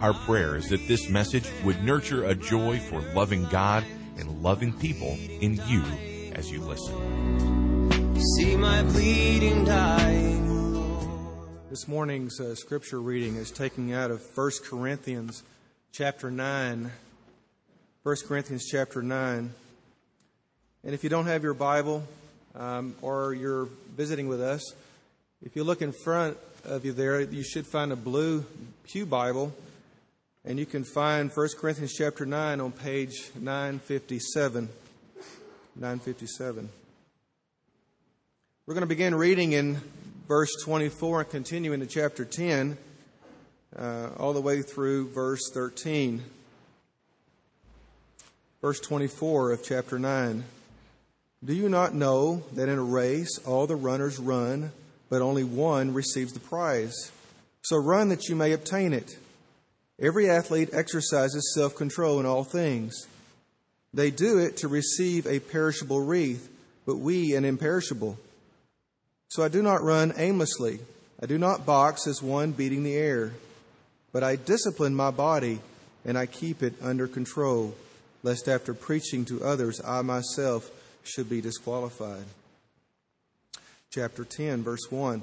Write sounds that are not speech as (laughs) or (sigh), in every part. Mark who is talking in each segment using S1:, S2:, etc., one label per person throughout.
S1: Our prayer is that this message would nurture a joy for loving God and loving people in you as you listen.
S2: See my bleeding dying
S3: This morning's uh, scripture reading is taken out of 1 Corinthians chapter 9. 1 Corinthians chapter 9. And if you don't have your Bible um, or you're visiting with us, if you look in front of you there, you should find a blue Pew Bible. And you can find 1 Corinthians chapter 9 on page 957. 957. We're going to begin reading in verse 24 and continue into chapter 10, uh, all the way through verse 13. Verse 24 of chapter 9. Do you not know that in a race all the runners run, but only one receives the prize? So run that you may obtain it. Every athlete exercises self control in all things. They do it to receive a perishable wreath, but we an imperishable. So I do not run aimlessly. I do not box as one beating the air, but I discipline my body and I keep it under control, lest after preaching to others I myself should be disqualified. Chapter 10, verse 1.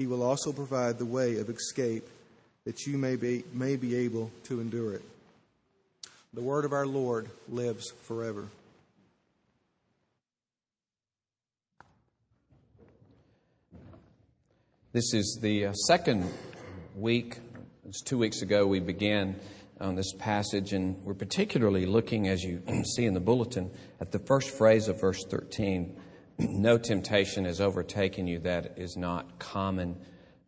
S3: he will also provide the way of escape that you may be, may be able to endure it. The word of our Lord lives forever.
S4: This is the uh, second week. It's two weeks ago we began on this passage, and we're particularly looking, as you see in the bulletin, at the first phrase of verse 13 no temptation has overtaken you that is not common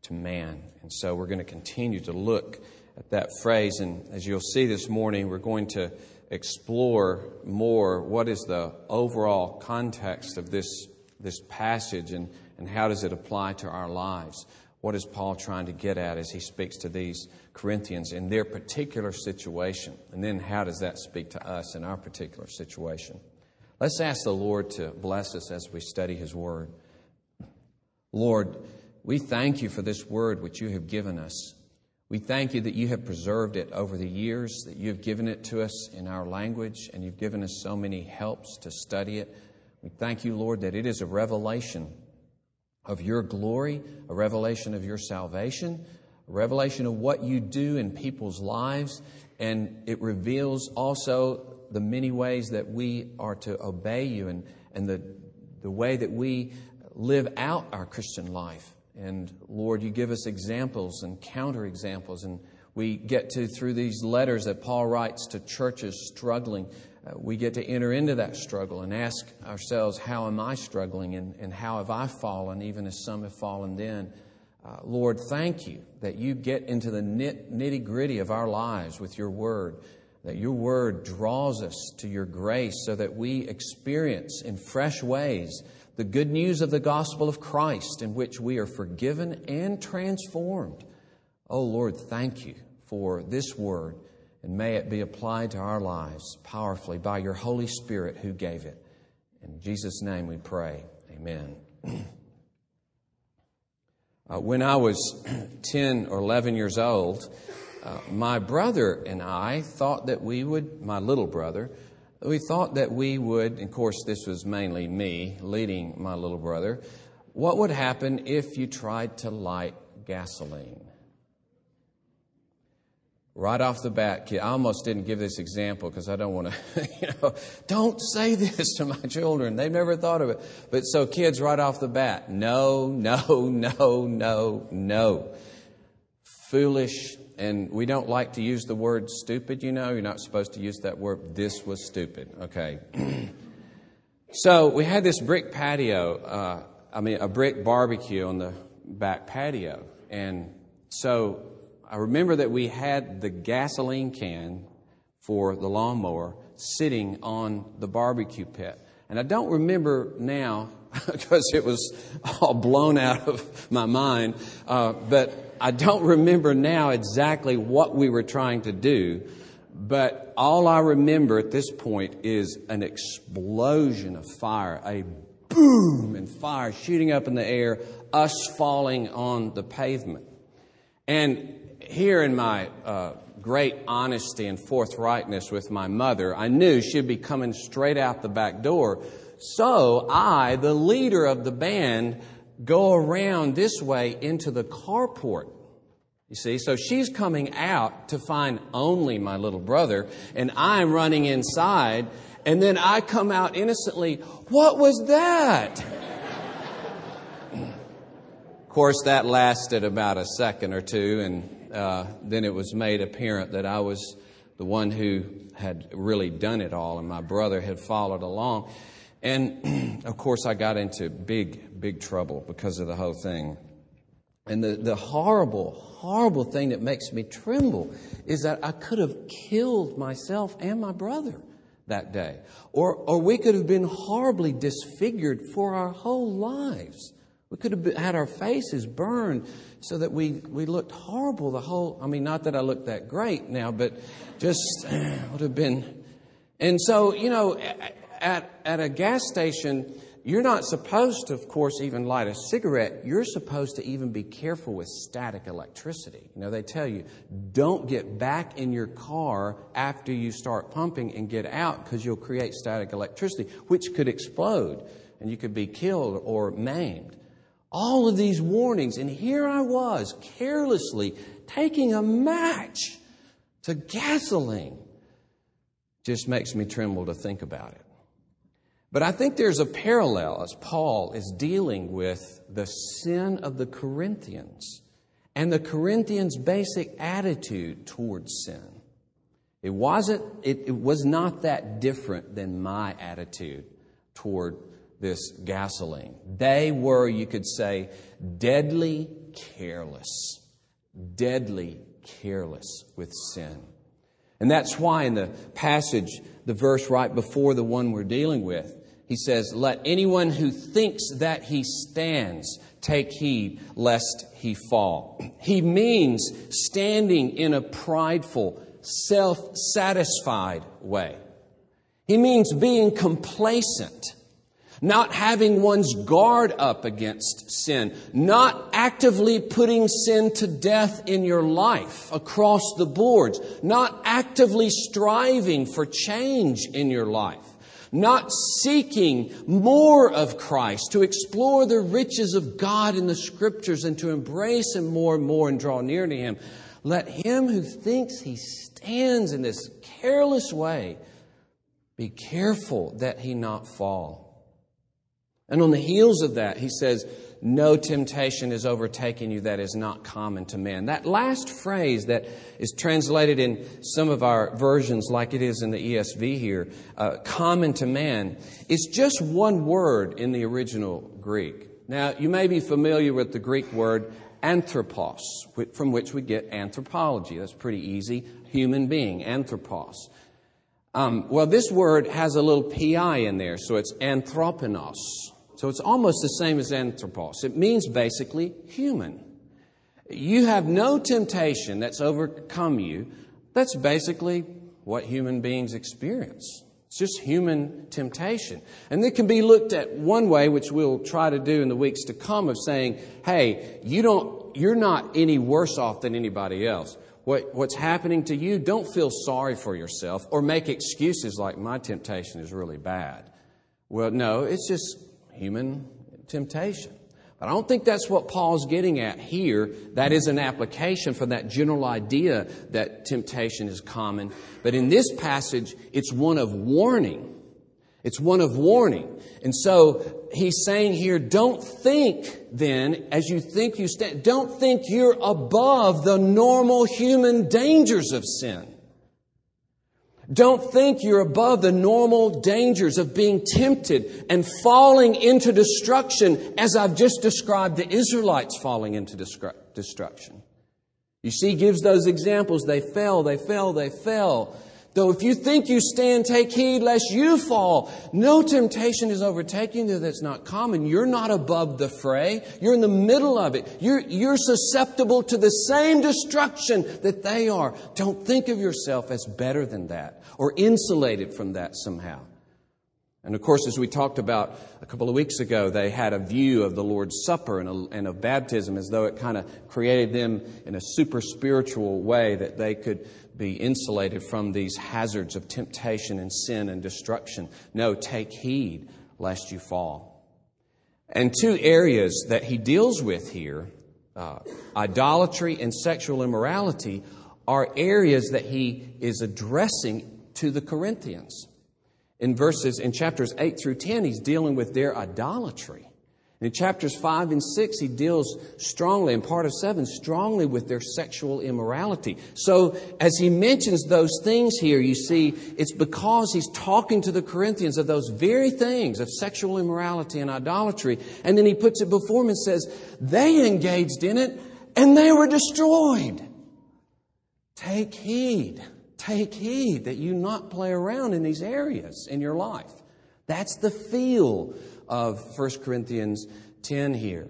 S4: to man. And so we're going to continue to look at that phrase. And as you'll see this morning, we're going to explore more what is the overall context of this, this passage and, and how does it apply to our lives. What is Paul trying to get at as he speaks to these Corinthians in their particular situation? And then how does that speak to us in our particular situation? Let's ask the Lord to bless us as we study His Word. Lord, we thank you for this Word which you have given us. We thank you that you have preserved it over the years, that you have given it to us in our language, and you've given us so many helps to study it. We thank you, Lord, that it is a revelation of your glory, a revelation of your salvation, a revelation of what you do in people's lives, and it reveals also the many ways that we are to obey you and, and the, the way that we live out our Christian life. And Lord, you give us examples and counter examples. And We get to, through these letters that Paul writes to churches struggling, uh, we get to enter into that struggle and ask ourselves, how am I struggling and, and how have I fallen, even as some have fallen then? Uh, Lord, thank you that you get into the nitty gritty of our lives with your word, that your word draws us to your grace so that we experience in fresh ways the good news of the gospel of Christ in which we are forgiven and transformed. Oh Lord, thank you for this word, and may it be applied to our lives powerfully by your Holy Spirit who gave it. In Jesus' name we pray. Amen. (clears throat) Uh, when I was (clears throat) 10 or 11 years old, uh, my brother and I thought that we would, my little brother, we thought that we would, of course, this was mainly me leading my little brother, what would happen if you tried to light gasoline? Right off the bat, kid, I almost didn't give this example because I don't want to, (laughs) you know, don't say (laughs) this to my children. They've never thought of it. But so, kids, right off the bat, no, no, (laughs) no, no, no. Foolish, and we don't like to use the word stupid, you know. You're not supposed to use that word. This was stupid, okay. (clears throat) so, we had this brick patio, uh, I mean, a brick barbecue on the back patio. And so, I remember that we had the gasoline can for the lawnmower sitting on the barbecue pit. And I don't remember now (laughs) because it was all blown out of my mind, uh, but I don't remember now exactly what we were trying to do. But all I remember at this point is an explosion of fire, a boom and fire shooting up in the air, us falling on the pavement. And here in my uh, great honesty and forthrightness with my mother, I knew she'd be coming straight out the back door. So I, the leader of the band, go around this way into the carport. You see, so she's coming out to find only my little brother, and I'm running inside, and then I come out innocently. What was that? of course, that lasted about a second or two, and uh, then it was made apparent that I was the one who had really done it all, and my brother had followed along. And (clears throat) of course, I got into big, big trouble because of the whole thing. And the, the horrible, horrible thing that makes me tremble is that I could have killed myself and my brother that day. Or, or we could have been horribly disfigured for our whole lives. We could have had our faces burned so that we, we looked horrible the whole. I mean, not that I look that great now, but just (clears throat) would have been. And so, you know, at, at a gas station, you're not supposed to, of course, even light a cigarette. You're supposed to even be careful with static electricity. You know, they tell you, don't get back in your car after you start pumping and get out because you'll create static electricity, which could explode and you could be killed or maimed. All of these warnings, and here I was carelessly taking a match to gasoline. Just makes me tremble to think about it. But I think there's a parallel as Paul is dealing with the sin of the Corinthians and the Corinthians' basic attitude towards sin. It wasn't, it, it was not that different than my attitude toward this gasoline. They were, you could say, deadly careless. Deadly careless with sin. And that's why in the passage, the verse right before the one we're dealing with, he says, Let anyone who thinks that he stands take heed lest he fall. He means standing in a prideful, self satisfied way. He means being complacent not having one's guard up against sin, not actively putting sin to death in your life across the boards, not actively striving for change in your life, not seeking more of Christ, to explore the riches of God in the scriptures and to embrace Him more and more and draw near to Him. Let him who thinks he stands in this careless way be careful that he not fall. And on the heels of that, he says, no temptation is overtaking you that is not common to man. That last phrase that is translated in some of our versions, like it is in the ESV here, uh, common to man, is just one word in the original Greek. Now, you may be familiar with the Greek word anthropos, from which we get anthropology. That's pretty easy. Human being, anthropos. Um, well, this word has a little pi in there, so it's anthropinos. So it's almost the same as anthropos. It means basically human. You have no temptation that's overcome you. That's basically what human beings experience. It's just human temptation. And it can be looked at one way, which we'll try to do in the weeks to come, of saying, hey, you don't, you're not any worse off than anybody else. What, what's happening to you, don't feel sorry for yourself or make excuses like my temptation is really bad. Well, no, it's just human temptation. But I don't think that's what Paul's getting at here. That is an application for that general idea that temptation is common. But in this passage, it's one of warning. It's one of warning. And so he's saying here, don't think then, as you think you stand, don't think you're above the normal human dangers of sin. Don't think you're above the normal dangers of being tempted and falling into destruction as I've just described the Israelites falling into destruction. You see, gives those examples. They fell, they fell, they fell. Though if you think you stand, take heed lest you fall. No temptation is overtaking you that's not common. You're not above the fray. You're in the middle of it. You're, you're susceptible to the same destruction that they are. Don't think of yourself as better than that or insulated from that somehow. And of course, as we talked about a couple of weeks ago, they had a view of the Lord's Supper and, a, and of baptism as though it kind of created them in a super spiritual way that they could be insulated from these hazards of temptation and sin and destruction. No, take heed lest you fall. And two areas that he deals with here, uh, idolatry and sexual immorality, are areas that he is addressing to the Corinthians. In verses, in chapters 8 through 10, he's dealing with their idolatry. And In chapters 5 and 6, he deals strongly, in part of 7, strongly with their sexual immorality. So, as he mentions those things here, you see, it's because he's talking to the Corinthians of those very things of sexual immorality and idolatry. And then he puts it before them and says, they engaged in it and they were destroyed. Take heed. Take heed that you not play around in these areas in your life. That's the feel of 1 Corinthians 10 here.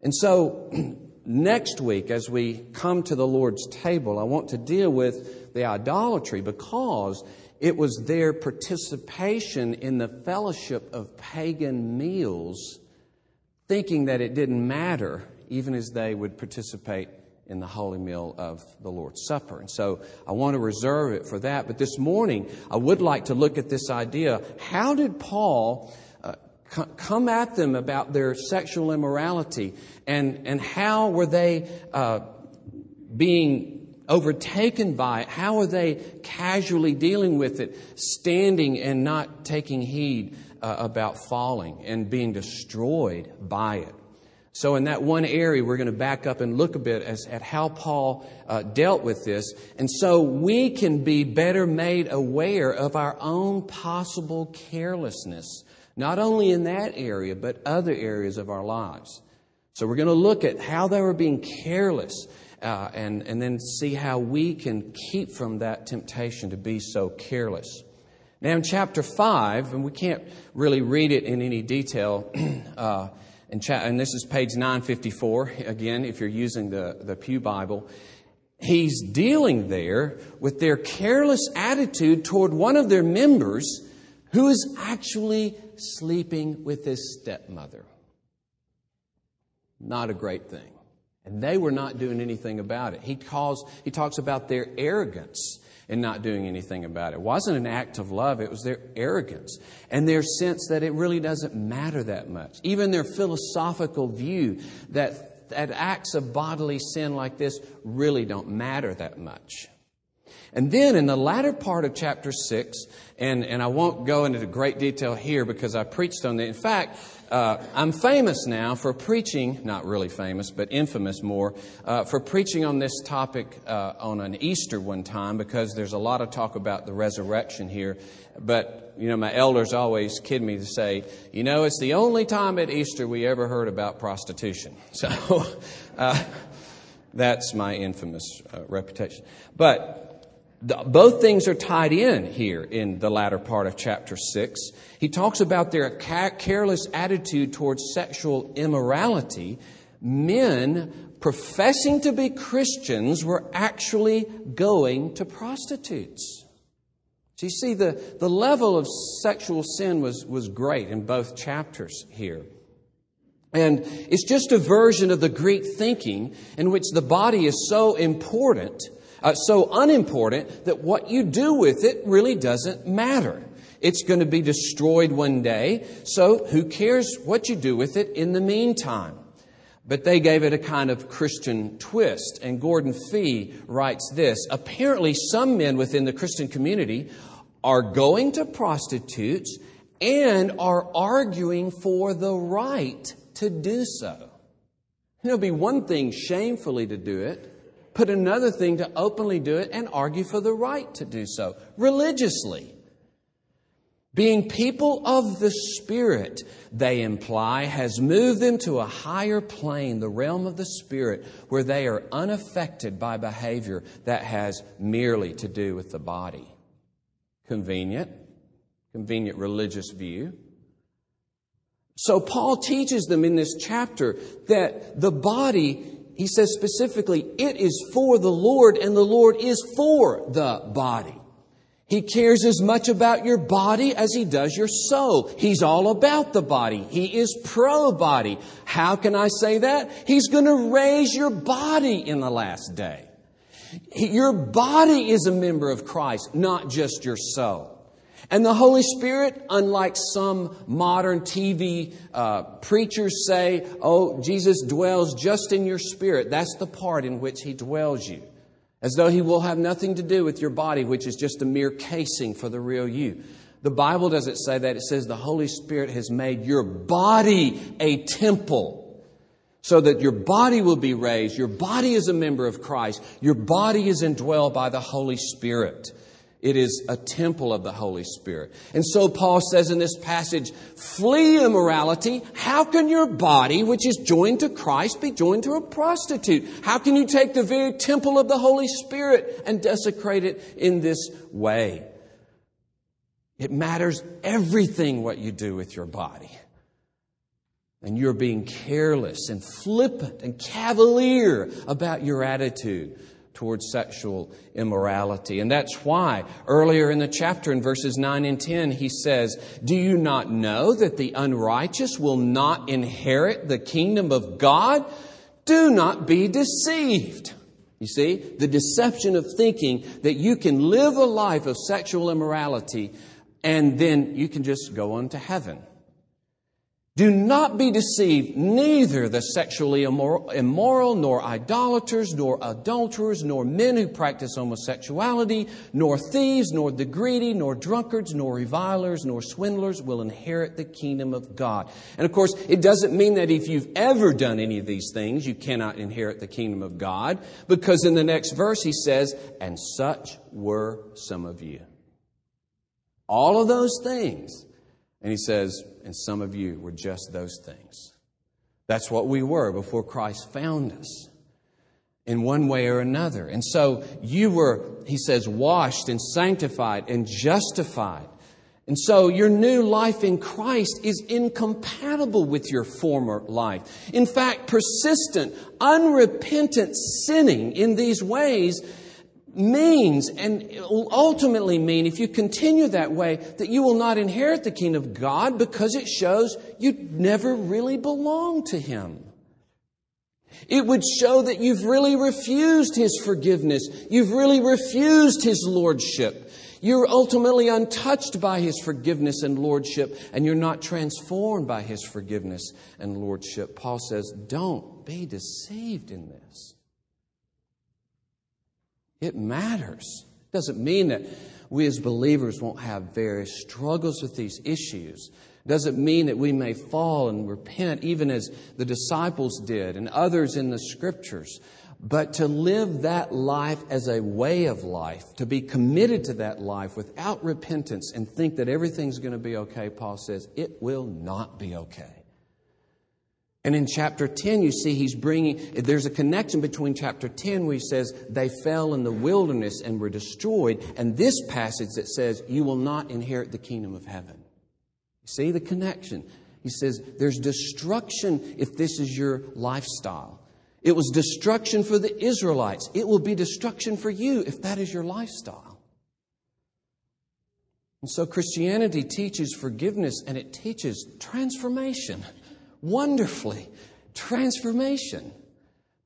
S4: And so, (clears throat) next week, as we come to the Lord's table, I want to deal with the idolatry because it was their participation in the fellowship of pagan meals, thinking that it didn't matter, even as they would participate in the holy meal of the Lord's Supper. And so I want to reserve it for that. But this morning, I would like to look at this idea. How did Paul come at them about their sexual immorality and, and how were they uh, being overtaken by it? How are they casually dealing with it, standing and not taking heed uh, about falling and being destroyed by it? So, in that one area, we're going to back up and look a bit as, at how Paul uh, dealt with this. And so we can be better made aware of our own possible carelessness not only in that area, but other areas of our lives. So we're going to look at how they were being careless uh, and, and then see how we can keep from that temptation to be so careless. Now, in chapter 5, and we can't really read it in any detail, (clears throat) uh, cha- and this is page 954, again, if you're using the, the Pew Bible, he's dealing there with their careless attitude toward one of their members who is actually sleeping with his stepmother. Not a great thing. And they were not doing anything about it. He calls, he talks about their arrogance in not doing anything about it. It wasn't an act of love, it was their arrogance and their sense that it really doesn't matter that much. Even their philosophical view that, that acts of bodily sin like this really don't matter that much. And then in the latter part of chapter 6, and, and I won't go into great detail here because I preached on it. In fact, uh, I'm famous now for preaching, not really famous, but infamous more, uh, for preaching on this topic uh, on an Easter one time because there's a lot of talk about the resurrection here. But, you know, my elders always kid me to say, you know, it's the only time at Easter we ever heard about prostitution. (laughs) So, uh, that's my infamous uh, reputation. But both things are tied in here in the latter part of chapter 6. He talks about their careless attitude towards sexual immorality. Men professing to be Christians were actually going to prostitutes. So you see, the, the level of sexual sin was, was great in both chapters here. And it's just a version of the Greek thinking in which the body is so important uh, so unimportant that what you do with it really doesn't matter. It's going to be destroyed one day, so who cares what you do with it in the meantime? But they gave it a kind of Christian twist. And Gordon Fee writes this Apparently, some men within the Christian community are going to prostitutes and are arguing for the right to do so. It'll be one thing shamefully to do it, but another thing to openly do it and argue for the right to do so religiously. Being people of the Spirit, they imply, has moved them to a higher plane, the realm of the Spirit, where they are unaffected by behavior that has merely to do with the body. Convenient, convenient religious view. So Paul teaches them in this chapter that the body he says specifically, it is for the Lord and the Lord is for the body. He cares as much about your body as he does your soul. He's all about the body. He is pro body. How can I say that? He's going to raise your body in the last day. Your body is a member of Christ, not just your soul. And the Holy Spirit, unlike some modern TV uh, preachers say, oh, Jesus dwells just in your spirit. That's the part in which He dwells you. As though He will have nothing to do with your body, which is just a mere casing for the real you. The Bible doesn't say that. It says the Holy Spirit has made your body a temple so that your body will be raised. Your body is a member of Christ. Your body is indwelled by the Holy Spirit. It is a temple of the Holy Spirit. And so Paul says in this passage, flee immorality. How can your body, which is joined to Christ, be joined to a prostitute? How can you take the very temple of the Holy Spirit and desecrate it in this way? It matters everything what you do with your body. And you're being careless and flippant and cavalier about your attitude towards sexual immorality. And that's why earlier in the chapter in verses 9 and 10, he says, Do you not know that the unrighteous will not inherit the kingdom of God? Do not be deceived. You see, the deception of thinking that you can live a life of sexual immorality and then you can just go on to heaven. Do not be deceived, neither the sexually immoral, immoral, nor idolaters, nor adulterers, nor men who practice homosexuality, nor thieves, nor the greedy, nor drunkards, nor revilers, nor swindlers will inherit the kingdom of God. And of course, it doesn't mean that if you've ever done any of these things, you cannot inherit the kingdom of God, because in the next verse he says, and such were some of you. All of those things. And he says, and some of you were just those things. That's what we were before Christ found us in one way or another. And so you were, he says, washed and sanctified and justified. And so your new life in Christ is incompatible with your former life. In fact, persistent, unrepentant sinning in these ways means and will ultimately mean, if you continue that way, that you will not inherit the kingdom of God because it shows you never really belong to Him. It would show that you've really refused His forgiveness. You've really refused His lordship. You're ultimately untouched by His forgiveness and lordship, and you're not transformed by His forgiveness and lordship. Paul says, don't be deceived in this. It matters Doesn't mean that we as believers won't have various struggles with these issues. Doesn't mean that we may fall and repent, even as the disciples did and others in the scriptures. But to live that life as a way of life, to be committed to that life without repentance and think that everything's going to be okay, Paul says, it will not be okay. And in chapter 10, you see he's bringing, there's a connection between chapter 10 where he says they fell in the wilderness and were destroyed, and this passage that says you will not inherit the kingdom of heaven. See the connection? He says there's destruction if this is your lifestyle. It was destruction for the Israelites. It will be destruction for you if that is your lifestyle. And so Christianity teaches forgiveness and it teaches transformation wonderfully. Transformation.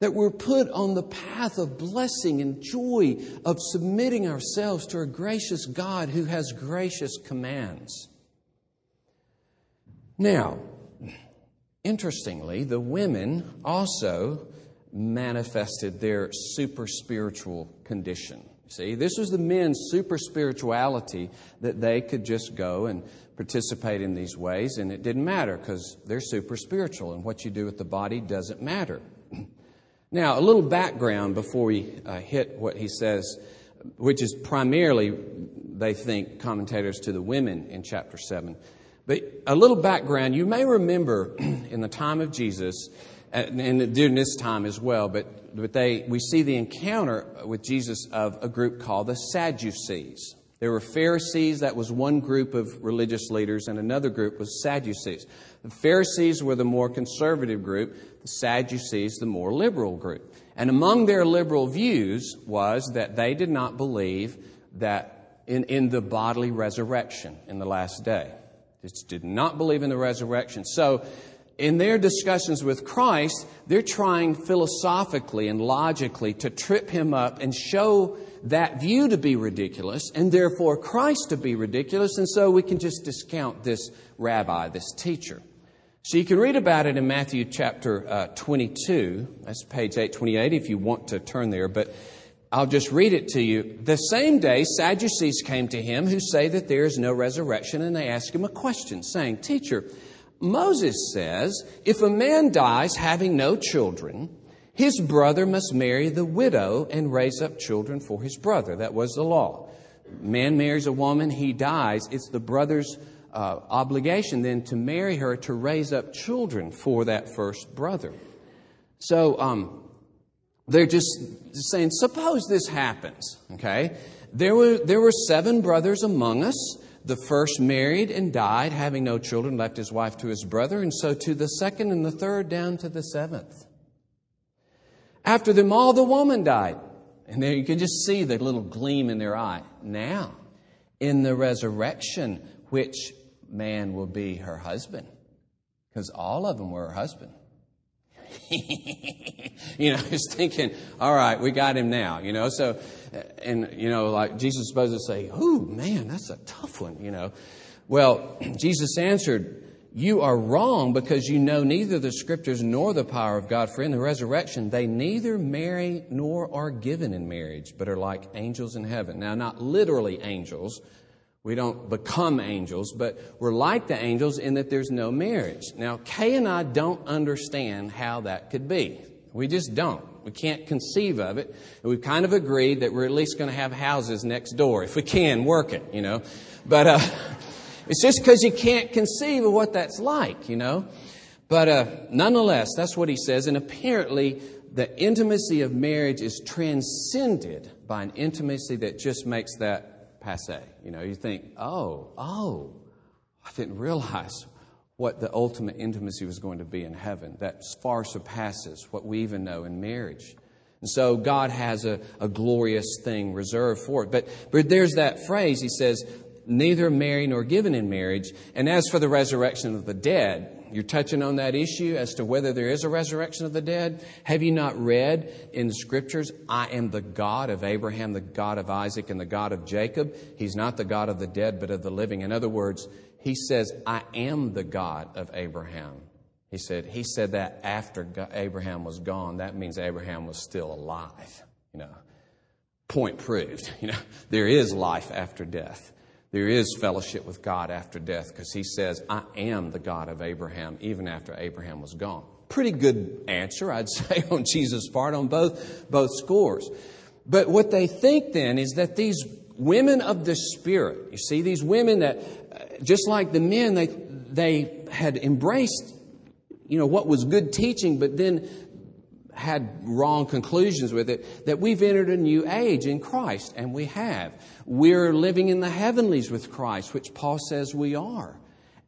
S4: That we're put on the path of blessing and joy of submitting ourselves to a gracious God who has gracious commands. Now, interestingly, the women also manifested their super spiritual condition. See, this was the men's super spirituality that they could just go and participate in these ways, and it didn't matter because they're super spiritual, and what you do with the body doesn't matter. (clears throat) Now, a little background before we uh, hit what he says, which is primarily, they think, commentators to the women in chapter 7. But a little background, you may remember (clears throat) in the time of Jesus, and during this time as well, but, but they, we see the encounter with Jesus of a group called the Sadducees. There were Pharisees, that was one group of religious leaders, and another group was Sadducees. The Pharisees were the more conservative group, the Sadducees, the more liberal group. And among their liberal views was that they did not believe that in, in the bodily resurrection in the last day. They did not believe in the resurrection. So, in their discussions with Christ, they're trying philosophically and logically to trip him up and show that view to be ridiculous and therefore Christ to be ridiculous, and so we can just discount this rabbi, this teacher. So you can read about it in Matthew chapter uh, 22. That's page 828 if you want to turn there, but I'll just read it to you. The same day, Sadducees came to him who say that there is no resurrection, and they ask him a question, saying, Teacher, Moses says, if a man dies having no children, his brother must marry the widow and raise up children for his brother. That was the law. Man marries a woman, he dies. It's the brother's uh, obligation then to marry her to raise up children for that first brother. So um, they're just saying, suppose this happens, okay? There were, there were seven brothers among us. The first married and died, having no children, left his wife to his brother, and so to the second and the third down to the seventh. After them all, the woman died. And there you can just see the little gleam in their eye. Now, in the resurrection, which man will be her husband? Because all of them were her husband. (laughs) you know, (laughs) he's thinking, all right, we got him now, you know. So, uh, and, you know, like Jesus is supposed to say, ooh, man, that's a tough one, you know. Well, (clears throat) Jesus answered, you are wrong because you know neither the scriptures nor the power of God. For in the resurrection, they neither marry nor are given in marriage, but are like angels in heaven. Now, not literally angels. We don't become angels, but we're like the angels in that there's no marriage. Now, Kay and I don't understand how that could be. We just don't. We can't conceive of it. We've kind of agreed that we're at least going to have houses next door if we can work it, you know. But, uh, (laughs) it's just because you can't conceive of what that's like, you know. But uh, nonetheless, that's what he says. And apparently, the intimacy of marriage is transcended by an intimacy that just makes that passe. You know, you think, oh, oh, I didn't realize what the ultimate intimacy was going to be in heaven. That far surpasses what we even know in marriage. And so God has a, a glorious thing reserved for it. But, but there's that phrase, he says, neither marry nor given in marriage. And as for the resurrection of the dead, you're touching on that issue as to whether there is a resurrection of the dead. Have you not read in the scriptures, I am the God of Abraham, the God of Isaac, and the God of Jacob? He's not the God of the dead, but of the living. In other words, he says, I am the God of Abraham. He said, he said that after Abraham was gone. That means Abraham was still alive, you know. point proved. You know, there is life after death. There is fellowship with God after death because he says, I am the God of Abraham, even after Abraham was gone. Pretty good answer, I'd (laughs) say, on Jesus' part on both, both scores. But what they think then is that these women of the Spirit, you see, these women that, uh, just like the men, they, they had embraced, you know, what was good teaching, but then had wrong conclusions with it, that we've entered a new age in Christ, and we have. We're living in the heavenlies with Christ, which Paul says we are.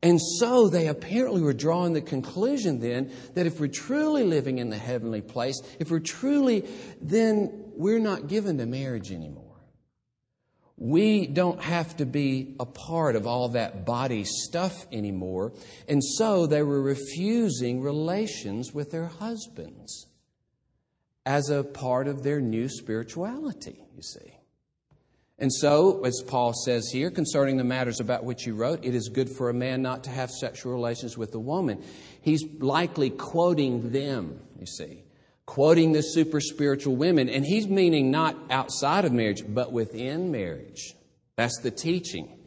S4: And so they apparently were drawing the conclusion then that if we're truly living in the heavenly place, if we're truly, then we're not given to marriage anymore. We don't have to be a part of all that body stuff anymore. And so they were refusing relations with their husbands as a part of their new spirituality, you see. And so, as Paul says here, concerning the matters about which he wrote, it is good for a man not to have sexual relations with a woman. He's likely quoting them, you see, quoting the super spiritual women. And he's meaning not outside of marriage, but within marriage. That's the teaching.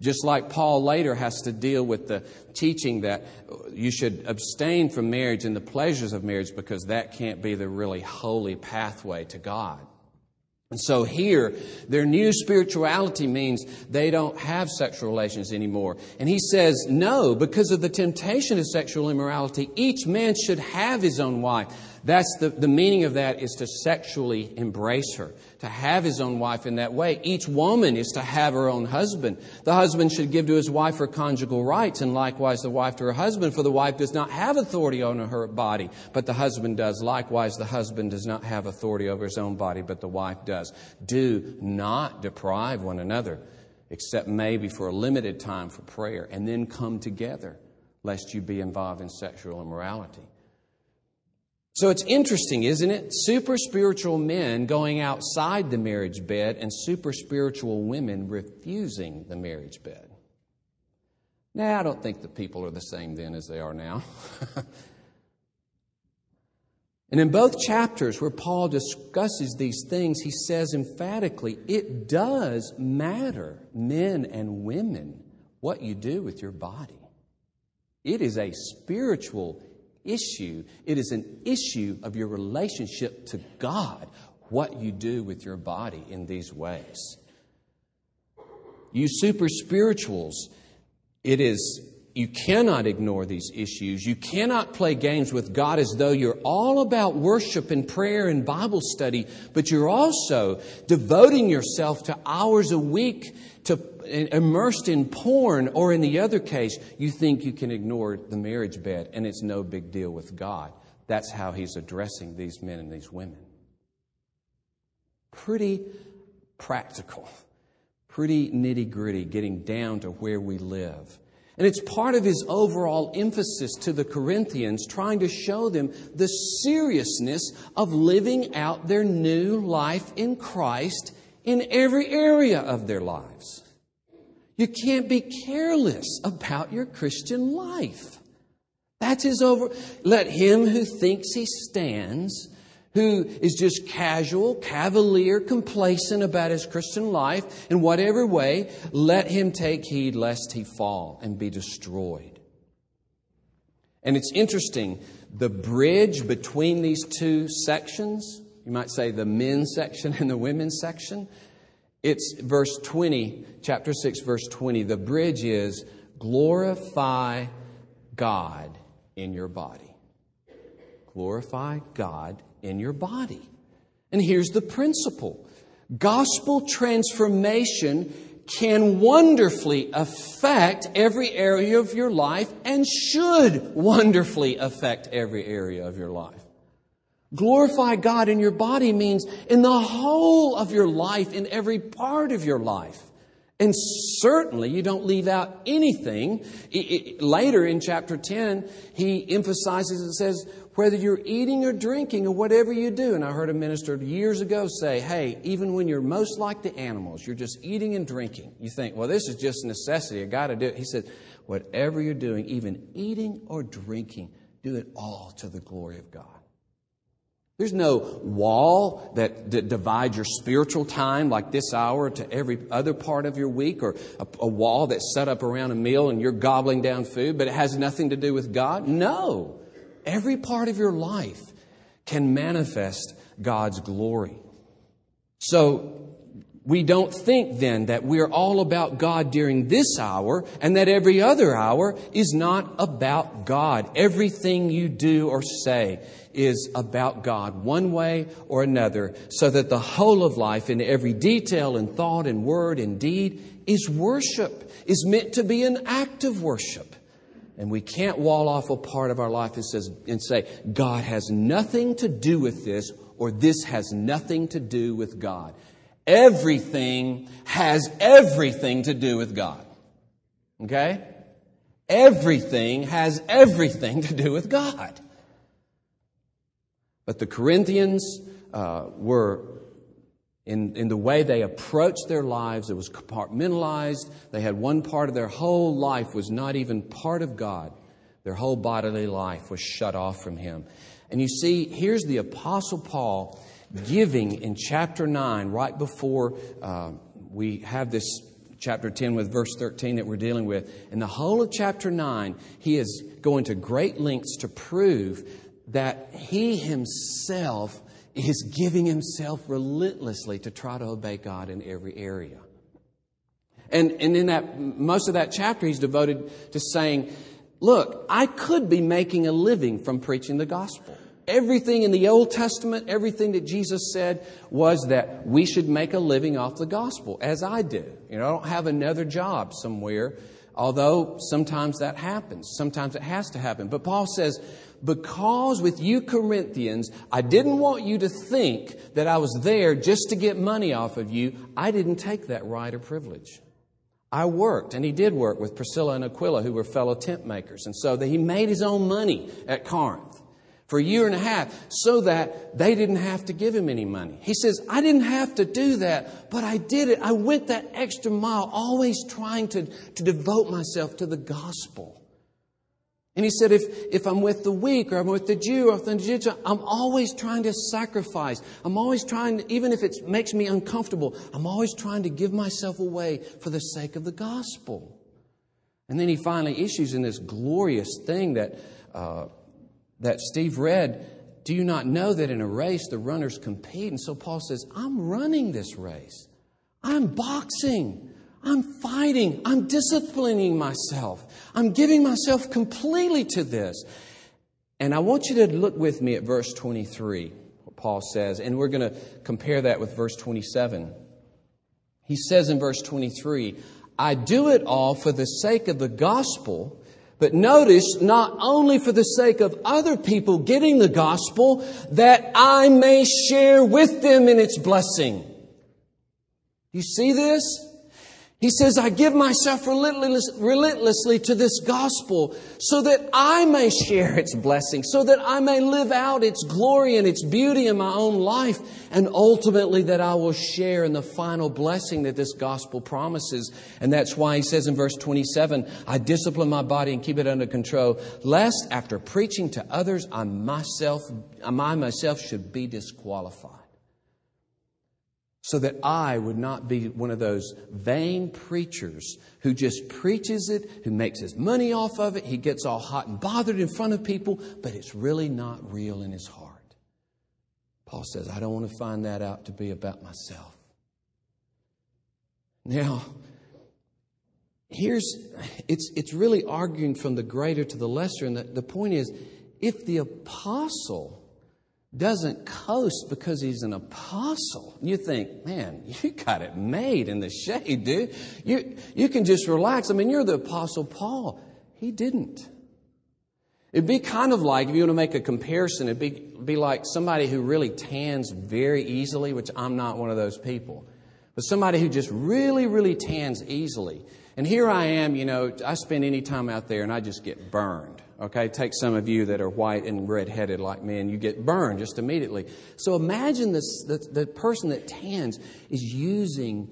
S4: Just like Paul later has to deal with the teaching that you should abstain from marriage and the pleasures of marriage because that can't be the really holy pathway to God. And so here, their new spirituality means they don't have sexual relations anymore. And he says, no, because of the temptation of sexual immorality, each man should have his own wife. That's the, the meaning of that is to sexually embrace her, to have his own wife in that way. Each woman is to have her own husband. The husband should give to his wife her conjugal rights, and likewise the wife to her husband, for the wife does not have authority over her body, but the husband does. Likewise, the husband does not have authority over his own body, but the wife does. Do not deprive one another, except maybe for a limited time for prayer, and then come together, lest you be involved in sexual immorality. So it's interesting, isn't it? Super spiritual men going outside the marriage bed and super spiritual women refusing the marriage bed. Now, I don't think the people are the same then as they are now. (laughs) and in both chapters where Paul discusses these things, he says emphatically it does matter, men and women, what you do with your body. It is a spiritual issue. It is an issue of your relationship to God, what you do with your body in these ways. You super spirituals, it is you cannot ignore these issues. You cannot play games with God as though you're all about worship and prayer and Bible study, but you're also devoting yourself to hours a week to immersed in porn, or in the other case, you think you can ignore the marriage bed and it's no big deal with God. That's how he's addressing these men and these women. Pretty practical, pretty nitty gritty, getting down to where we live. And it's part of his overall emphasis to the Corinthians, trying to show them the seriousness of living out their new life in Christ in every area of their lives. You can't be careless about your Christian life. That's his over. Let him who thinks he stands, who is just casual, cavalier, complacent about his Christian life in whatever way, let him take heed lest he fall and be destroyed. And it's interesting, the bridge between these two sections, you might say the men's section (laughs) and the women's section, it's verse 20, chapter 6, verse 20. The bridge is glorify God in your body. Glorify God in your body. And here's the principle gospel transformation can wonderfully affect every area of your life and should wonderfully affect every area of your life. Glorify God in your body means in the whole of your life, in every part of your life. And certainly you don't leave out anything. later in chapter 10, he emphasizes and says, whether you're eating or drinking or whatever you do. And I heard a minister years ago say, hey, even when you're most like the animals, you're just eating and drinking. You think, well, this is just necessity. I got to do it. He said, whatever you're doing, even eating or drinking, do it all to the glory of God. There's no wall that, that, divides your spiritual time like this hour to every other part of your week, or a, a, wall that's set up around a meal and you're gobbling down food, but it has nothing to do with God. No. Every part of your life can manifest God's glory. So, we don't think then that we're all about God during this hour and that every other hour is not about God. Everything you do or say is about God one way or another so that the whole of life in every detail and thought and word and deed is worship, is meant to be an act of worship. And we can't wall off a part of our life and, says, and say, God has nothing to do with this or this has nothing to do with God everything has everything to do with God. Okay? Everything has everything to do with God. But the Corinthians uh, were, in, in the way they approached their lives, it was compartmentalized. They had one part of their whole life was not even part of God. Their whole bodily life was shut off from Him. And you see, here's the Apostle Paul giving in chapter 9, right before uh, we have this chapter 10 with verse 13 that we're dealing with. In the whole of chapter 9, he is going to great lengths to prove that he himself is giving himself relentlessly to try to obey God in every area. And, and in that, most of that chapter, he's devoted to saying, look, I could be making a living from preaching the gospel. Everything in the Old Testament, everything that Jesus said was that we should make a living off the gospel, as I do. You know, I don't have another job somewhere, although sometimes that happens. Sometimes it has to happen. But Paul says, because with you Corinthians, I didn't want you to think that I was there just to get money off of you. I didn't take that right or privilege. I worked, and he did work with Priscilla and Aquila, who were fellow tent makers. And so he made his own money at Corinth for a year and a half so that they didn't have to give him any money. He says, I didn't have to do that, but I did it. I went that extra mile, always trying to, to devote myself to the gospel. And he said, if, if I'm with the weak or I'm with the Jew or the Gentile, I'm always trying to sacrifice. I'm always trying, to, even if it makes me uncomfortable, I'm always trying to give myself away for the sake of the gospel. And then he finally issues in this glorious thing that uh, that Steve read, do you not know that in a race the runners compete? And so Paul says, I'm running this race. I'm boxing. I'm fighting. I'm disciplining myself. I'm giving myself completely to this. And I want you to look with me at verse 23, what Paul says, and we're going to compare that with verse 27. He says in verse 23, I do it all for the sake of the gospel but notice, not only for the sake of other people getting the gospel, that I may share with them in its blessing. You see this? He says, I give myself relentlessly to this gospel so that I may share its blessing, so that I may live out its glory and its beauty in my own life, and ultimately that I will share in the final blessing that this gospel promises. And that's why he says in verse 27, I discipline my body and keep it under control, lest after preaching to others, I myself, I myself should be disqualified so that I would not be one of those vain preachers who just preaches it, who makes his money off of it. He gets all hot and bothered in front of people, but it's really not real in his heart. Paul says, I don't want to find that out to be about myself. Now, here's it's it's really arguing from the greater to the lesser, and the, the point is if the apostle doesn't coast because he's an apostle. You think, man, (laughs) you got it made in the shade, dude. You, you can just relax. I mean, you're the apostle Paul. He didn't. It'd be kind of like, if you want to make a comparison, it'd be, be like somebody who really tans very easily, which I'm not one of those people, but somebody who just really, really tans easily. And here I am, you know, I spend any time out there and I just get burned. Okay, take some of you that are white and red-headed like me, and you get burned just immediately. So imagine this, the, the person that tans is using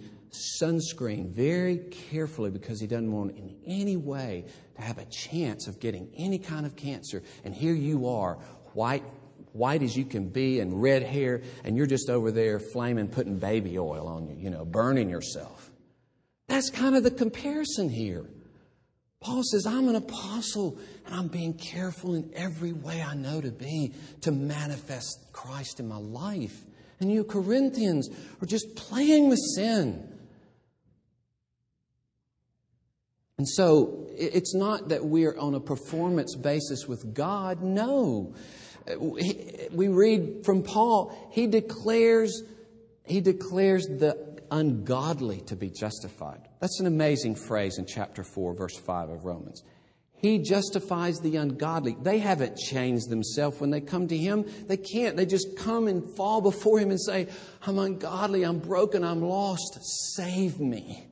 S4: sunscreen very carefully because he doesn't want in any way to have a chance of getting any kind of cancer. And here you are, white, white as you can be and red hair, and you're just over there flaming, putting baby oil on you, you know, burning yourself. That's kind of the comparison here. Paul says, I'm an apostle and I'm being careful in every way I know to be to manifest Christ in my life. And you Corinthians are just playing with sin. And so it's not that we're on a performance basis with God. No. We read from Paul, he declares, he declares the ungodly to be justified. That's an amazing phrase in chapter 4, verse 5 of Romans. He justifies the ungodly. They haven't changed themselves when they come to Him. They can't. They just come and fall before Him and say, I'm ungodly, I'm broken, I'm lost. Save me.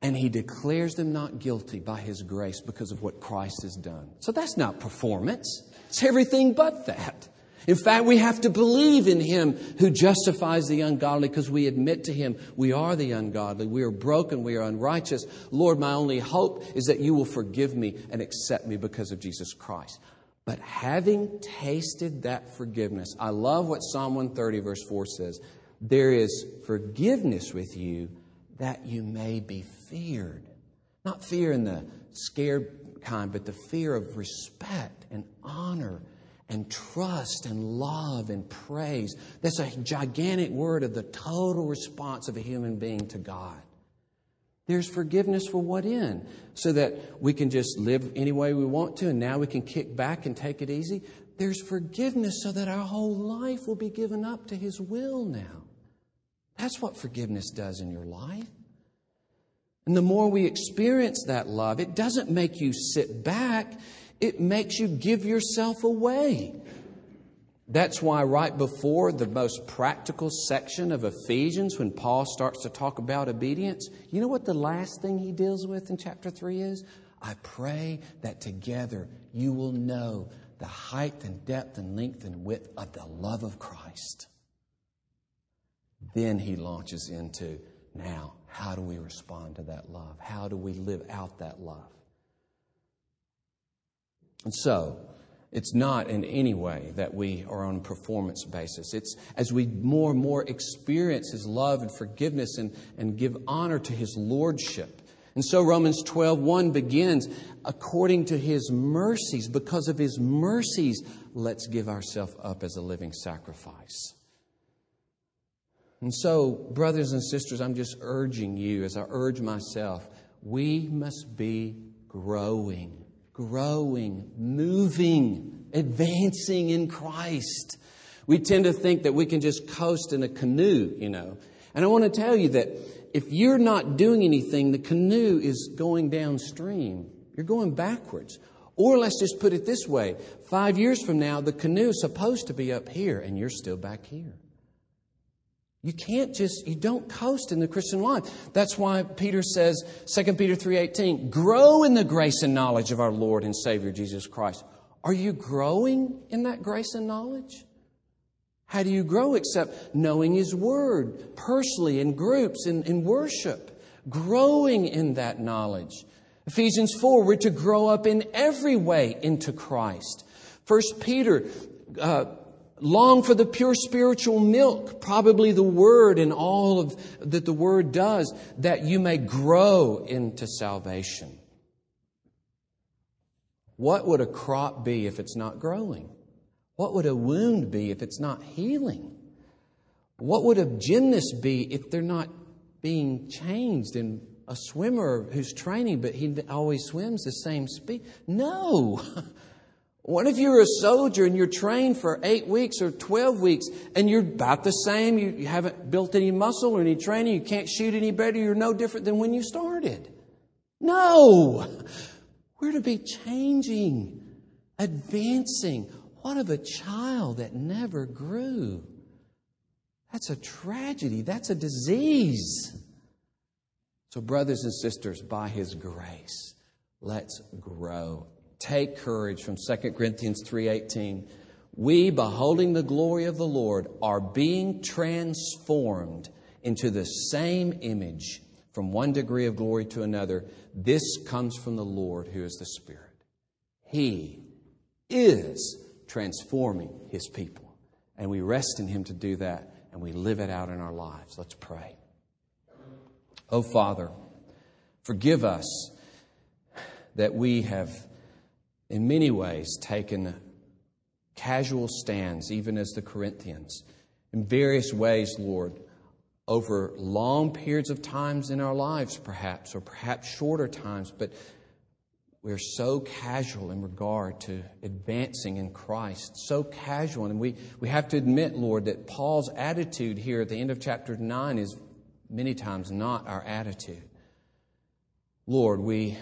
S4: And He declares them not guilty by His grace because of what Christ has done. So that's not performance, it's everything but that. In fact, we have to believe in Him who justifies the ungodly because we admit to Him we are the ungodly. We are broken. We are unrighteous. Lord, my only hope is that you will forgive me and accept me because of Jesus Christ. But having tasted that forgiveness, I love what Psalm 130, verse 4 says there is forgiveness with you that you may be feared. Not fear in the scared kind, but the fear of respect and honor and trust and love and praise. That's a gigantic word of the total response of a human being to God. There's forgiveness for what in? So that we can just live any way we want to and now we can kick back and take it easy. There's forgiveness so that our whole life will be given up to His will now. That's what forgiveness does in your life. And the more we experience that love, it doesn't make you sit back it makes you give yourself away. That's why, right before the most practical section of Ephesians, when Paul starts to talk about obedience, you know what the last thing he deals with in chapter 3 is? I pray that together you will know the height and depth and length and width of the love of Christ. Then he launches into now, how do we respond to that love? How do we live out that love? And so, it's not in any way that we are on a performance basis. It's as we more and more experience His love and forgiveness and, and give honor to His Lordship. And so Romans 12, 1 begins, according to His mercies, because of His mercies, let's give ourselves up as a living sacrifice. And so, brothers and sisters, I'm just urging you, as I urge myself, we must be growing growing, moving, advancing in Christ. We tend to think that we can just coast in a canoe, you know. And I want to tell you that if you're not doing anything, the canoe is going downstream. You're going backwards. Or let's just put it this way five years from now, the canoe is supposed to be up here, and you're still back here. You can't just, you don't coast in the Christian life. That's why Peter says, 2 Peter 3.18, grow in the grace and knowledge of our Lord and Savior Jesus Christ. Are you growing in that grace and knowledge? How do you grow except knowing His Word personally in groups, in, in worship, growing in that knowledge? Ephesians 4, we're to grow up in every way into Christ. First Peter, uh, long for the pure spiritual milk, probably the word and all of that the word does, that you may grow into salvation. What would a crop be if it's not growing? What would a wound be if it's not healing? What would a gymnast be if they're not being changed in a swimmer who's training, but he always swims the same speed? No. (laughs) What if you're a soldier and you're trained for eight weeks or 12 weeks and you're about the same? You, you haven't built any muscle or any training. You can't shoot any better. You're no different than when you started. No. We're to be changing, advancing. What of a child that never grew? That's a tragedy. That's a disease. So, brothers and sisters, by His grace, let's grow take courage from 2 Corinthians 3:18. We beholding the glory of the Lord are being transformed into the same image from one degree of glory to another. This comes from the Lord who is the Spirit. He is transforming His people. And we rest in Him to do that, and we live it out in our lives. Let's pray. Oh, Father, forgive us that we have, in many ways, taken casual stands, even as the Corinthians, in various ways, Lord, over long periods of times in our lives, perhaps, or perhaps shorter times, but we're so casual in regard to advancing in Christ, so casual. And we, we have to admit, Lord, that Paul's attitude here at the end of chapter 9 is many times not our attitude. Lord, we,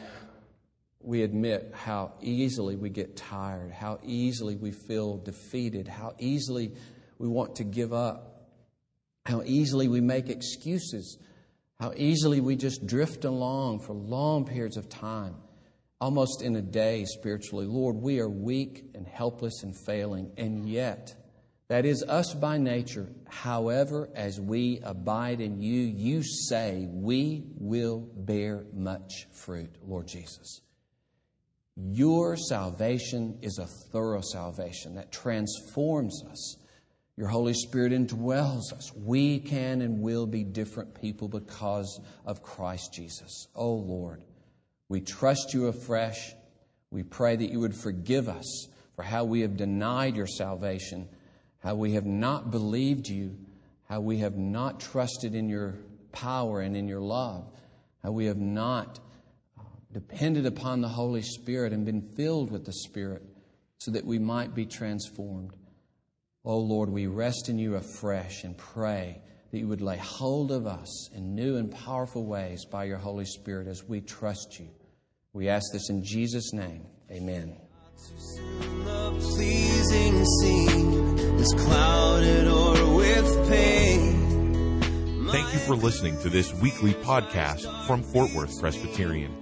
S4: we admit how easily we get tired, how easily we feel defeated, how easily we want to give up, how easily we make excuses, how easily we just drift along for long periods of time almost in a day spiritually. Lord, we are weak and helpless and failing, and yet, that is us by nature. However, as we abide in you, you say we will bear much fruit, Lord Jesus. Your salvation is a thorough salvation that transforms us. Your Holy Spirit indwells us. We can and will be different people because of Christ Jesus. Oh Lord, we trust you afresh. We pray that you would forgive us for how we have denied your salvation, how we have not believed you, how we have not trusted in your power and in your love, how we have not depended upon the Holy Spirit and been filled with the Spirit so that we might be transformed. Oh Lord, we rest in you afresh and pray that you would lay hold of us in new and powerful ways by your Holy Spirit as we trust you. We ask this in Jesus' name. Amen.
S1: Thank you for listening to this weekly podcast from Fort Worth Presbyterian.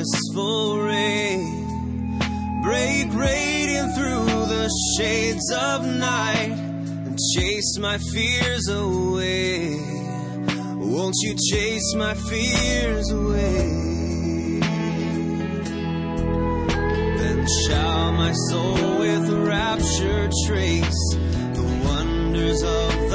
S2: Blissful ray. Break radiant through the shades of night and chase my fears away. Won't you chase my fears away? Then shall my soul with rapture trace the wonders of